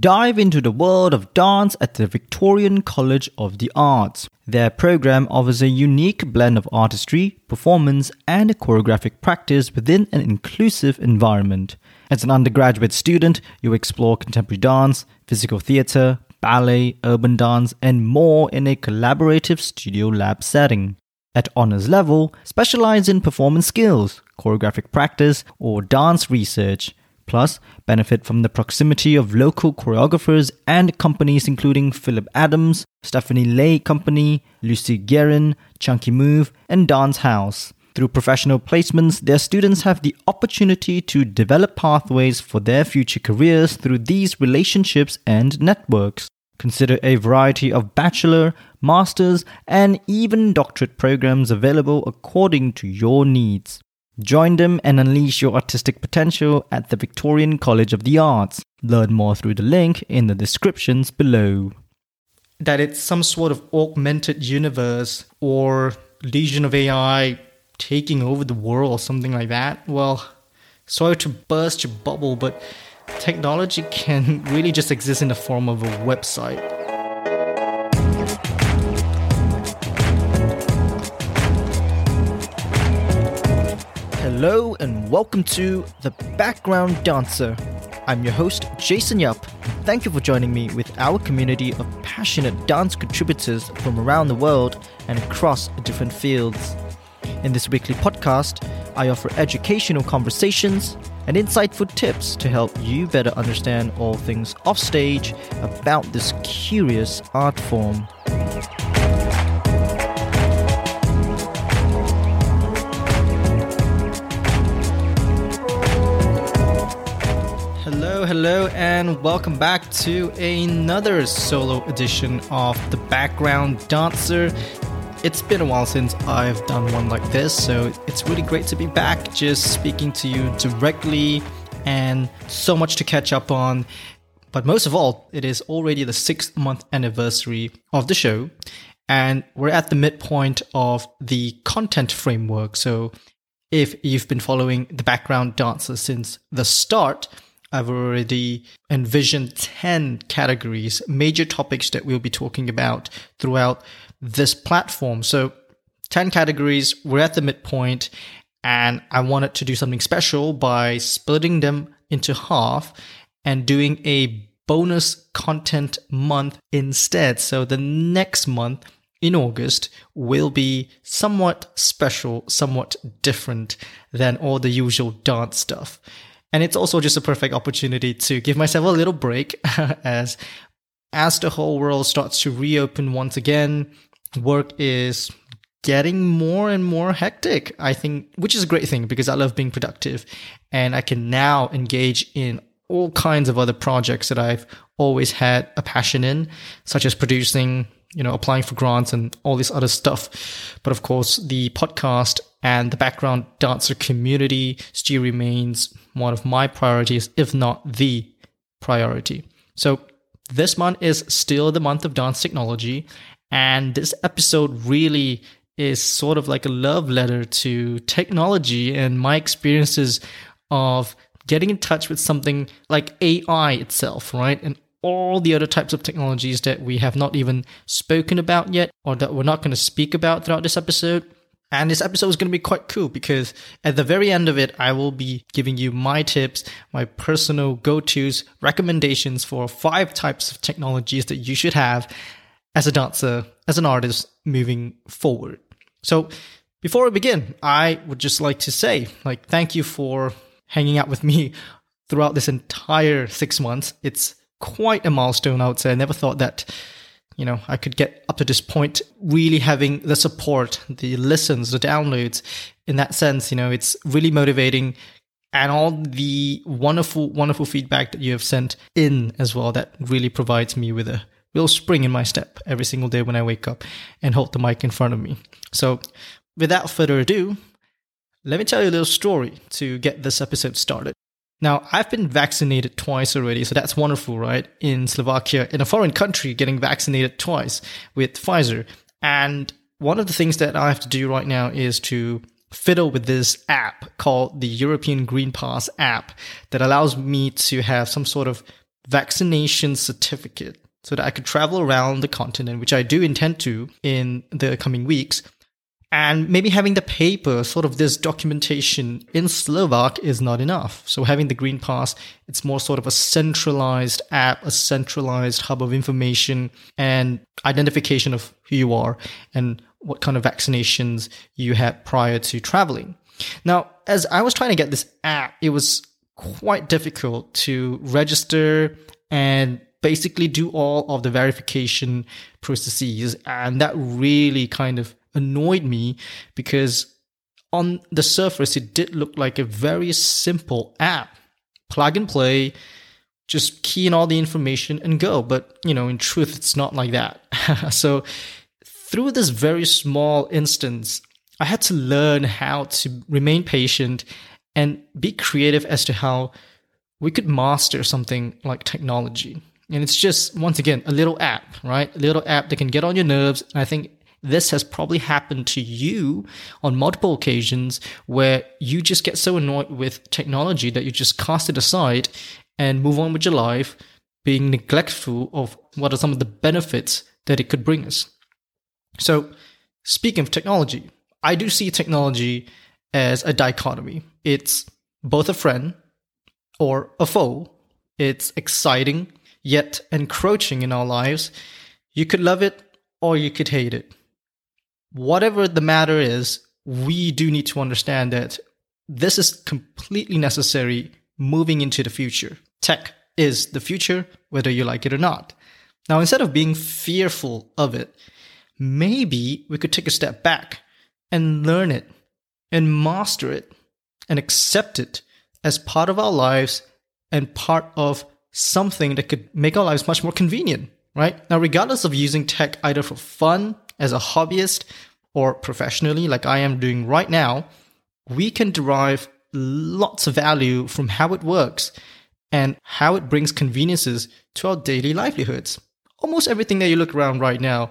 Dive into the world of dance at the Victorian College of the Arts. Their program offers a unique blend of artistry, performance, and choreographic practice within an inclusive environment. As an undergraduate student, you explore contemporary dance, physical theatre, ballet, urban dance, and more in a collaborative studio lab setting. At honors level, specialize in performance skills, choreographic practice, or dance research. Plus, benefit from the proximity of local choreographers and companies including Phillip Adams, Stephanie Lake Company, Lucy Guerin, Chunky Move, and Dancehouse. Through professional placements, their students have the opportunity to develop pathways for their future careers through these relationships and networks. Consider a variety of bachelor, master's, and even doctorate programs available according to your needs. Join them and unleash your artistic potential at the Victorian College of the Arts. Learn more through the link in the descriptions below. That it's some sort of augmented universe or legion of AI taking over the world, or something like that. Well, sorry to burst your bubble, but technology can really just exist in the form of a website. Hello and welcome to The Background Dancer. I'm your host, Jason Yap. Thank you for joining me with our community of passionate dance contributors from around the world and across different fields. In this weekly podcast, I offer educational conversations and insightful tips to help you better understand all things offstage about this curious art form. Hello, and welcome back to another solo edition of The Background Dancer. It's been a while since I've done one like this, so it's really great to be back just speaking to you directly and so much to catch up on. But most of all, it is already the sixth month anniversary of the show, and we're at the midpoint of the content framework. So if you've been following the background dancer since the start, I've already envisioned 10 categories, major topics that we'll be talking about throughout this platform. So 10 categories, we're at the midpoint, and I wanted to do something special by splitting them into half and doing a bonus content month instead. So the next month in August will be somewhat special, somewhat different than all the usual dance stuff. And it's also just a perfect opportunity to give myself a little break as as the whole world starts to reopen once again, work is getting more and more hectic. I think, which is a great thing because I love being productive and I can now engage in all kinds of other projects that I've always had a passion in, such as producing, you know, applying for grants and all this other stuff. But of course, the podcast and the background dancer community still remains one of my priorities, if not the priority. So this month is still the month of dance technology. And this episode really is sort of like a love letter to technology and my experiences of getting in touch with something like AI itself, right? And all the other types of technologies that we have not even spoken about yet or that we're not going to speak about throughout this episode. And this episode is going to be quite cool because at the very end of it, I will be giving you my tips, my personal go tos, recommendations for five types of technologies that you should have as a dancer, as an artist moving forward. So before we begin, I would just like to say, like, thank you for hanging out with me throughout this entire six months. It's quite a milestone, I would say. I never thought that, you know, I could get up to this point, really having the support, the listens, the downloads. In that sense, you know, it's really motivating and all the wonderful, wonderful feedback that you have sent in as well. That really provides me with a real spring in my step every single day when I wake up and hold the mic in front of me. So, without further ado, let me tell you a little story to get this episode started. Now, I've been vaccinated twice already, so that's wonderful, right? In Slovakia, in a foreign country, getting vaccinated twice with Pfizer. And one of the things that I have to do right now is to fiddle with this app called the European Green Pass app that allows me to have some sort of vaccination certificate so that I could travel around the continent, which I do intend to in the coming weeks. And maybe having the paper, sort of this documentation in Slovak is not enough. So having the Green Pass, it's more sort of a centralized app, a centralized hub of information and identification of who you are and what kind of vaccinations you had prior to traveling. Now, as I was trying to get this app, it was quite difficult to register and basically do all of the verification processes. And that really kind of annoyed me because on the surface, it did look like a very simple app plug and play, just key in all the information and go. But, you know, in truth, it's not like that. so through this very small instance, I had to learn how to remain patient and be creative as to how we could master something like technology. And it's just, once again, a little app, right? A little app that can get on your nerves. And I think this has probably happened to you on multiple occasions where you just get so annoyed with technology that you just cast it aside and move on with your life, being neglectful of what are some of the benefits that it could bring us. So, speaking of technology, I do see technology as a dichotomy. It's both a friend or a foe. It's exciting, yet encroaching in our lives. You could love it or you could hate it whatever the matter is, we do need to understand that this is completely necessary moving into the future. Tech is the future, whether you like it or not. Now, instead of being fearful of it, maybe we could take a step back and learn it and master it and accept it as part of our lives and part of something that could make our lives much more convenient, right? Now, regardless of using tech either for fun as a hobbyist or professionally, like I am doing right now, we can derive lots of value from how it works and how it brings conveniences to our daily livelihoods. Almost everything that you look around right now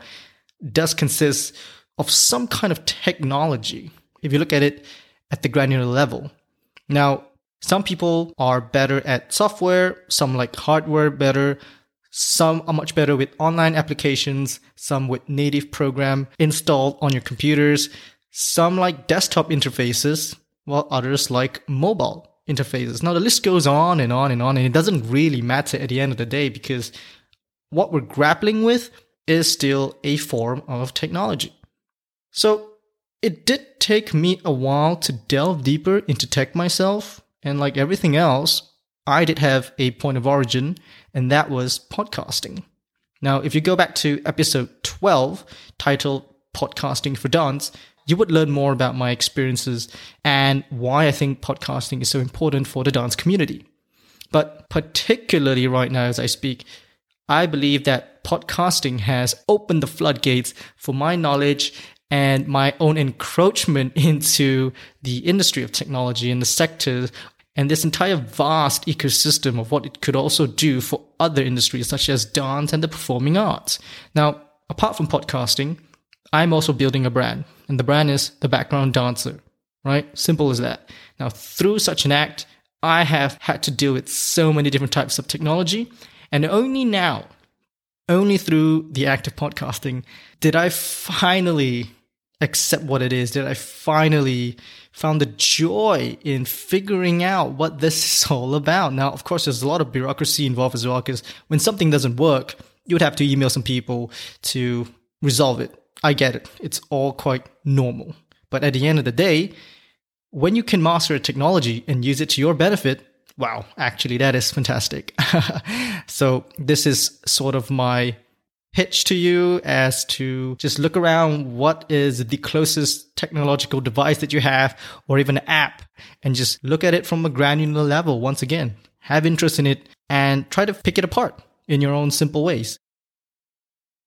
does consist of some kind of technology, if you look at it at the granular level. Now, some people are better at software, some like hardware better, some are much better with online applications, some with native program installed on your computers, some like desktop interfaces, while others like mobile interfaces. Now the list goes on and on and on, and it doesn't really matter at the end of the day because what we're grappling with is still a form of technology. So it did take me a while to delve deeper into tech myself, and like everything else, I did have a point of origin, and that was podcasting. Now, if you go back to episode 12, titled Podcasting for Dance, you would learn more about my experiences and why I think podcasting is so important for the dance community. But particularly right now, as I speak, I believe that podcasting has opened the floodgates for my knowledge and my own encroachment into the industry of technology and the sectors and this entire vast ecosystem of what it could also do for other industries such as dance and the performing arts. Now, apart from podcasting, I'm also building a brand, and the brand is the background dancer, right? Simple as that. Now, through such an act, I have had to deal with so many different types of technology, and only now, only through the act of podcasting, did I finally accept what it is, did I finally found the joy in figuring out what this is all about. Now, of course, there's a lot of bureaucracy involved as well, because when something doesn't work, you would have to email some people to resolve it. I get it. It's all quite normal. But at the end of the day, when you can master a technology and use it to your benefit, wow, actually, that is fantastic. so, this is sort of my pitch to you as to just look around what is the closest technological device that you have or even an app and just look at it from a granular level once again have interest in it and try to pick it apart in your own simple ways.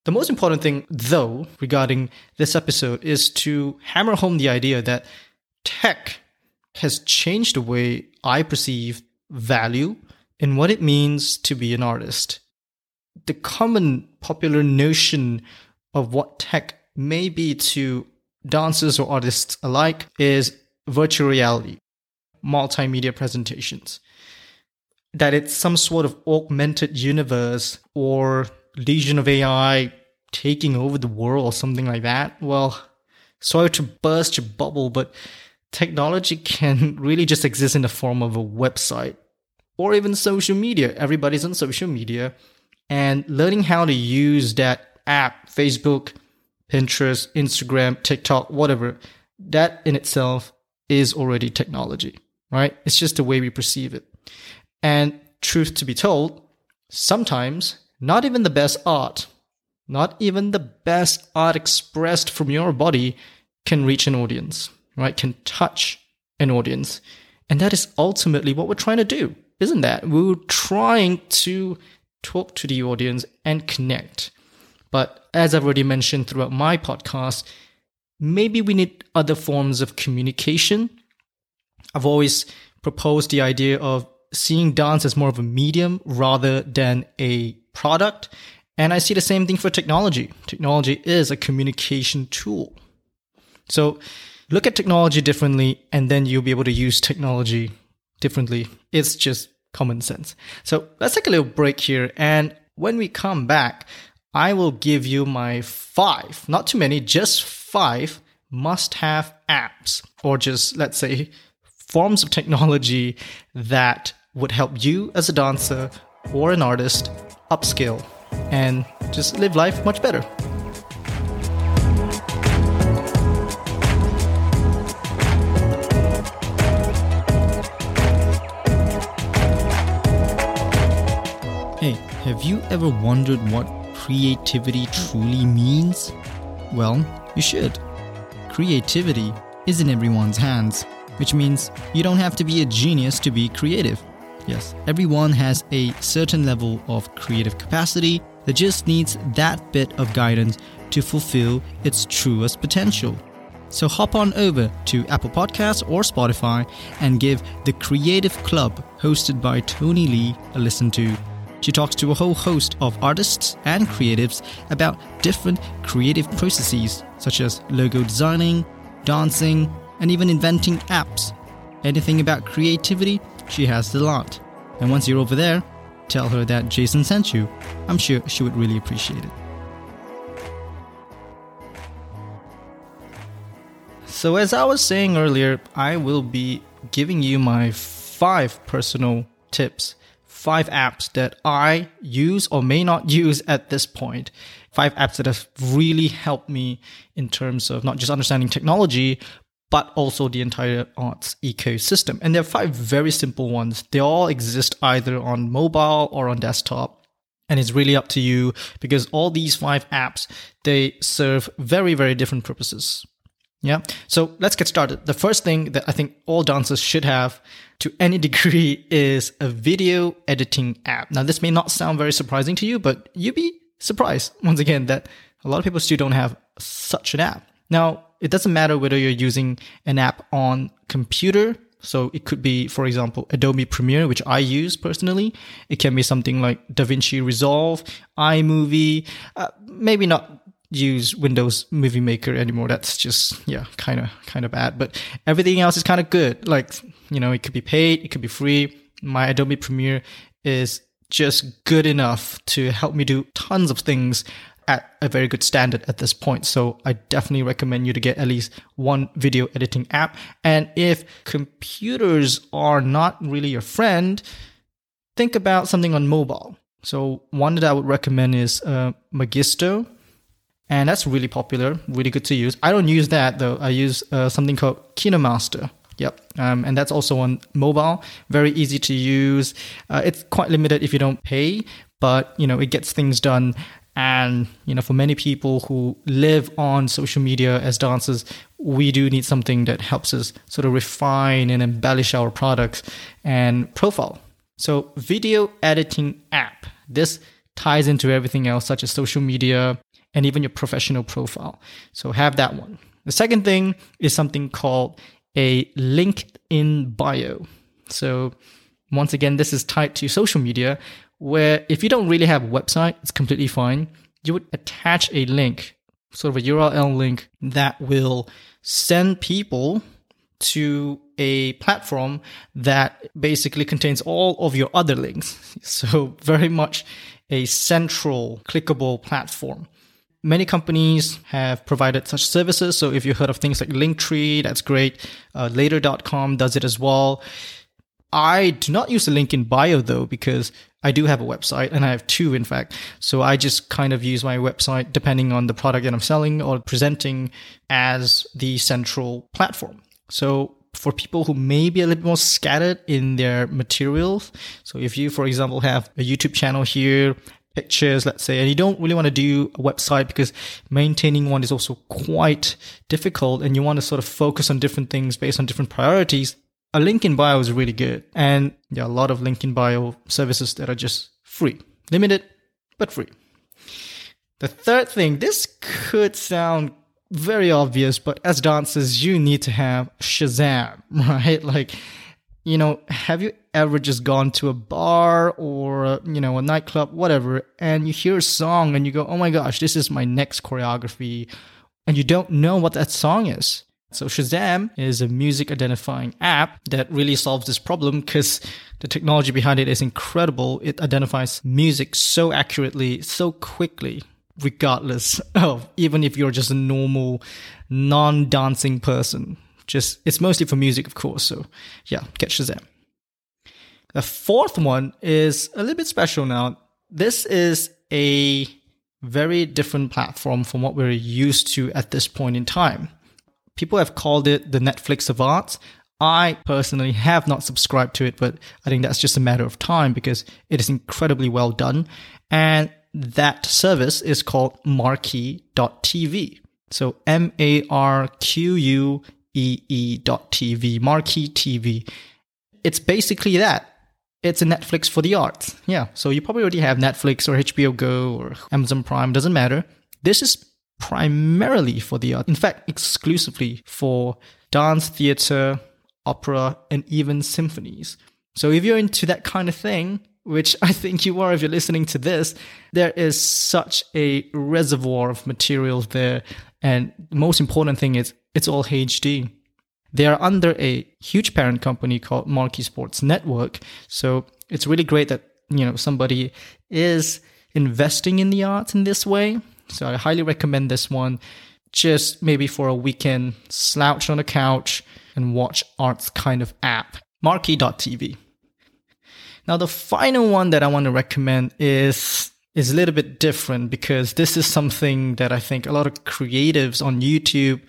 The most important thing though regarding this episode is to hammer home the idea that tech has changed the way i perceive value and what it means to be an artist the common popular notion of what tech may be to dancers or artists alike is virtual reality, multimedia presentations. that it's some sort of augmented universe or legion of AI taking over the world or something like that, well, sorry to burst your bubble, but technology can really just exist in the form of a website or even social media. Everybody's on social media and learning how to use that app, Facebook, Pinterest, Instagram, TikTok, whatever, that in itself is already technology, right? It's just the way we perceive it. And truth to be told, sometimes not even the best art, not even the best art expressed from your body can reach an audience, right? Can touch an audience. And that is ultimately what we're trying to do, isn't that? We're trying to talk to the audience and connect. But as I've already mentioned throughout my podcast, maybe we need other forms of communication. I've always proposed the idea of seeing dance as more of a medium rather than a product. And I see the same thing for technology. Technology is a communication tool. So look at technology differently, and then you'll be able to use technology differently. It's just common sense. So let's take a little break here. And when we come back, I will give you my five, not too many, just five must have apps, or just let's say forms of technology that would help you as a dancer or an artist upskill and just live life much better. Ever wondered what creativity truly means? Well, you should. Creativity is in everyone's hands, which means you don't have to be a genius to be creative. Yes, everyone has a certain level of creative capacity that just needs that bit of guidance to fulfill its truest potential. So hop on over to Apple Podcasts or Spotify and give The Creative Club, hosted by Tony Lee, a listen to. She talks to a whole host of artists and creatives about different creative processes, such as logo designing, dancing, and even inventing apps. Anything about creativity she has the lot. And once you're over there, tell her that Jason sent you. I'm sure she would really appreciate it. So, as I was saying earlier, I will be giving you my five personal tips, five apps that I use or may not use at this point. Five apps that have really helped me in terms of not just understanding technology, but also the entire arts ecosystem. And there are five very simple ones. They all exist either on mobile or on desktop. And it's really up to you because all these five apps, they serve very, very different purposes. Yeah. So let's get started. The first thing that I think all dancers should have to any degree is a video editing app. Now, this may not sound very surprising to you, but you'd be surprised once again that a lot of people still don't have such an app. Now, it doesn't matter whether you're using an app on computer. So it could be, for example, Adobe Premiere, which I use personally. It can be something like DaVinci Resolve, iMovie, uh, maybe not use Windows Movie Maker anymore. That's just, yeah, kind of, kind of bad, but everything else is kind of good. Like, you know, it could be paid, it could be free. My Adobe Premiere is just good enough to help me do tons of things at a very good standard at this point. So I definitely recommend you to get at least one video editing app. And if computers are not really your friend, think about something on mobile. So one that I would recommend is uh, Magisto. And that's really popular, really good to use. I don't use that though. I use uh, something called KinoMaster. Yep. Um, and that's also on mobile. Very easy to use. Uh, it's quite limited if you don't pay, but you know, it gets things done and you know, for many people who live on social media as dancers, we do need something that helps us sort of refine and embellish our products and profile. So, video editing app. This ties into everything else, such as social media and even your professional profile. So, have that one. The second thing is something called a link in bio. So, once again, this is tied to social media, where if you don't really have a website, it's completely fine. You would attach a link, sort of a URL link that will send people to a platform that basically contains all of your other links. So very much a central clickable platform. Many companies have provided such services. So if you heard of things like Linktree, that's great. Uh, later.com does it as well. I do not use the link in bio though, because I do have a website and I have two, in fact. So I just kind of use my website depending on the product that I'm selling or presenting as the central platform. So for people who may be a little more scattered in their materials. So if you, for example, have a YouTube channel here, pictures, let's say, and you don't really want to do a website because maintaining one is also quite difficult and you want to sort of focus on different things based on different priorities, a link in bio is really good. And there are a lot of link in bio services that are just free, limited, but free. The third thing, this could sound very obvious, but as dancers, you need to have Shazam, right? Like, you know, have you ever just gone to a bar or, you know, a nightclub, whatever, and you hear a song and you go, oh my gosh, this is my next choreography, and you don't know what that song is? So Shazam is a music identifying app that really solves this problem because the technology behind it is incredible. It identifies music so accurately, so quickly, regardless of even if you're just a normal non-dancing person. Just it's mostly for music, of course. So yeah, get Shazam. The fourth one is a little bit special now. This is a very different platform from what we're used to at this point in time people have called it the Netflix of arts. I personally have not subscribed to it, but I think that's just a matter of time because it is incredibly well done. And that service is called marquee.tv. So M A R Q U E E dot TV, Marquee TV. It's basically that. It's a Netflix for the arts. Yeah. So you probably already have Netflix or HBO Go or Amazon Prime, doesn't matter. This is primarily for the art, in fact, exclusively for dance, theater, opera, and even symphonies. So if you're into that kind of thing, which I think you are if you're listening to this, there is such a reservoir of materials there. And the most important thing is it's all HD. They are under a huge parent company called Marquee Sports Network. So it's really great that, you know, somebody is investing in the arts in this way. So I highly recommend this one. Just maybe for a weekend, slouch on a couch and watch arts kind of app. Marquee.tv. Now the final one that I want to recommend is is a little bit different because this is something that I think a lot of creatives on YouTube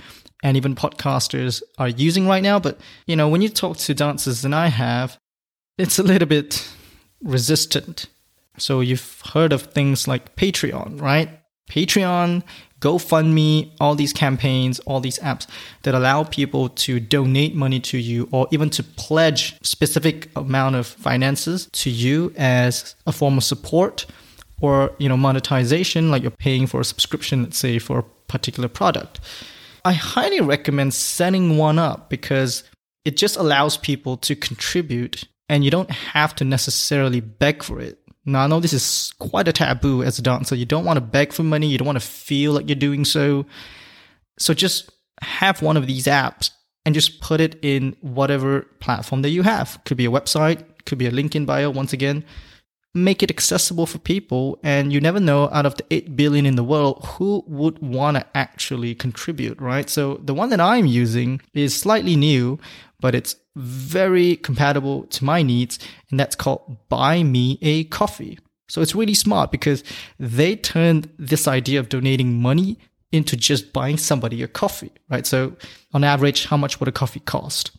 and even podcasters are using right now. But you know, when you talk to dancers and I have, it's a little bit resistant. So you've heard of things like Patreon, right? Patreon, GoFundMe, all these campaigns, all these apps that allow people to donate money to you or even to pledge specific amount of finances to you as a form of support or, you know, monetization, like you're paying for a subscription, let's say for a particular product. I highly recommend setting one up because it just allows people to contribute and you don't have to necessarily beg for it. Now, I know this is quite a taboo as a dancer. You don't want to beg for money. You don't want to feel like you're doing so. So just have one of these apps and just put it in whatever platform that you have. Could be a website, could be a link in bio once again. Make it accessible for people. And you never know out of the 8 billion in the world, who would want to actually contribute, right? So the one that I'm using is slightly new, but it's very compatible to my needs, and that's called Buy Me a Coffee. So it's really smart because they turned this idea of donating money into just buying somebody a coffee, right? So on average, how much would a coffee cost?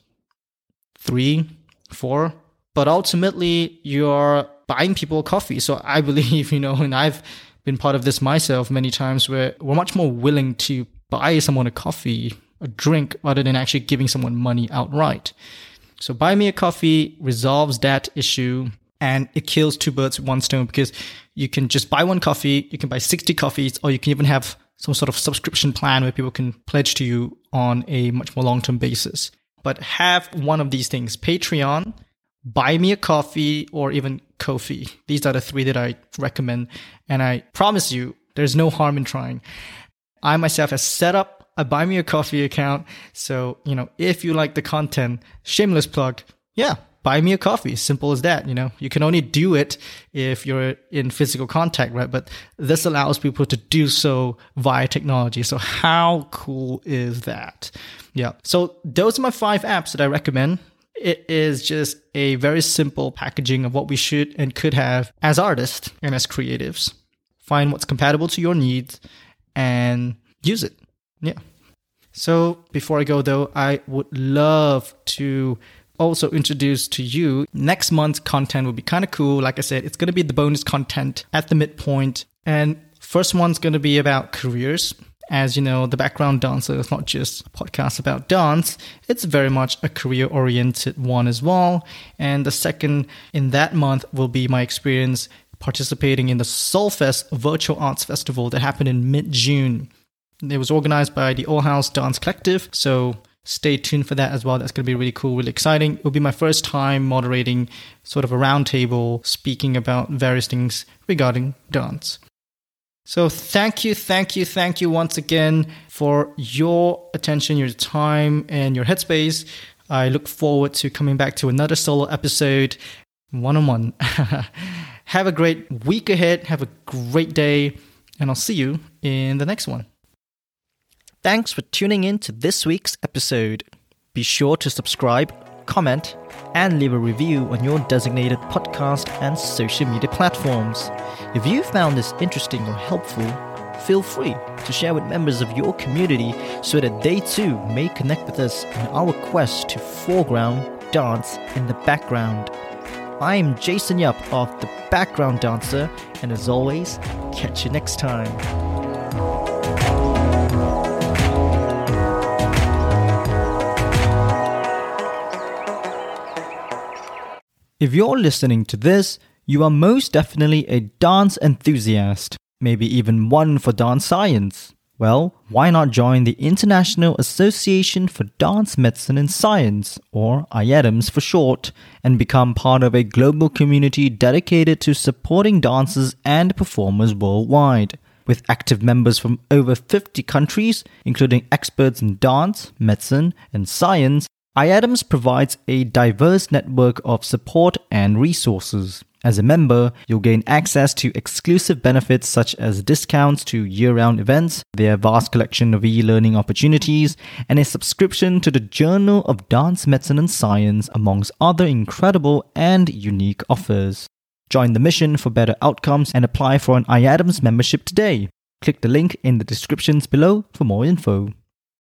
Three, four. But ultimately, you're buying people coffee. So I believe, you know, and I've been part of this myself many times where we're much more willing to buy someone a coffee, a drink, rather than actually giving someone money outright. So buy me a coffee resolves that issue and it kills two birds with one stone because you can just buy one coffee, you can buy 60 coffees, or you can even have some sort of subscription plan where people can pledge to you on a much more long term basis. But have one of these things Patreon, buy me a coffee, or even Ko-fi. These are the three that I recommend. And I promise you, there's no harm in trying. I myself have set up a buy me a coffee account. So, you know, if you like the content, shameless plug, yeah, buy me a coffee. Simple as that. You know, you can only do it if you're in physical contact, right? But this allows people to do so via technology. So how cool is that? Yeah. So those are my five apps that I recommend. It is just a very simple packaging of what we should and could have as artists and as creatives. Find what's compatible to your needs and use it. Yeah. So before I go though, I would love to also introduce to you next month's content will be kind of cool. Like I said, it's going to be the bonus content at the midpoint. And first one's going to be about careers. As you know, the background dancer is not just a podcast about dance, it's very much a career oriented one as well. And the second in that month will be my experience participating in the Soulfest Virtual Arts Festival that happened in mid June. It was organized by the All House Dance Collective. So stay tuned for that as well. That's going to be really cool, really exciting. It will be my first time moderating sort of a roundtable speaking about various things regarding dance. So thank you, thank you, thank you once again for your attention, your time, and your headspace. I look forward to coming back to another solo episode one on one. Have a great week ahead. Have a great day, and I'll see you in the next one. Thanks for tuning in to this week's episode. Be sure to subscribe, comment, and leave a review on your designated podcast and social media platforms. If you found this interesting or helpful, feel free to share with members of your community so that they too may connect with us in our quest to foreground dance in the background. I am Jason Yap of The Background Dancer, and as always, catch you next time. If you're listening to this, you are most definitely a dance enthusiast, maybe even one for dance science. Well, why not join the International Association for Dance Medicine and Science, or IADMS for short, and become part of a global community dedicated to supporting dancers and performers worldwide. With active members from over 50 countries, including experts in dance, medicine, and science, IADMS provides a diverse network of support and resources. As a member, you'll gain access to exclusive benefits such as discounts to year round events, their vast collection of e learning opportunities, and a subscription to the Journal of Dance Medicine and Science, amongst other incredible and unique offers. Join the mission for better outcomes and apply for an IADMS membership today. Click the link in the descriptions below for more info.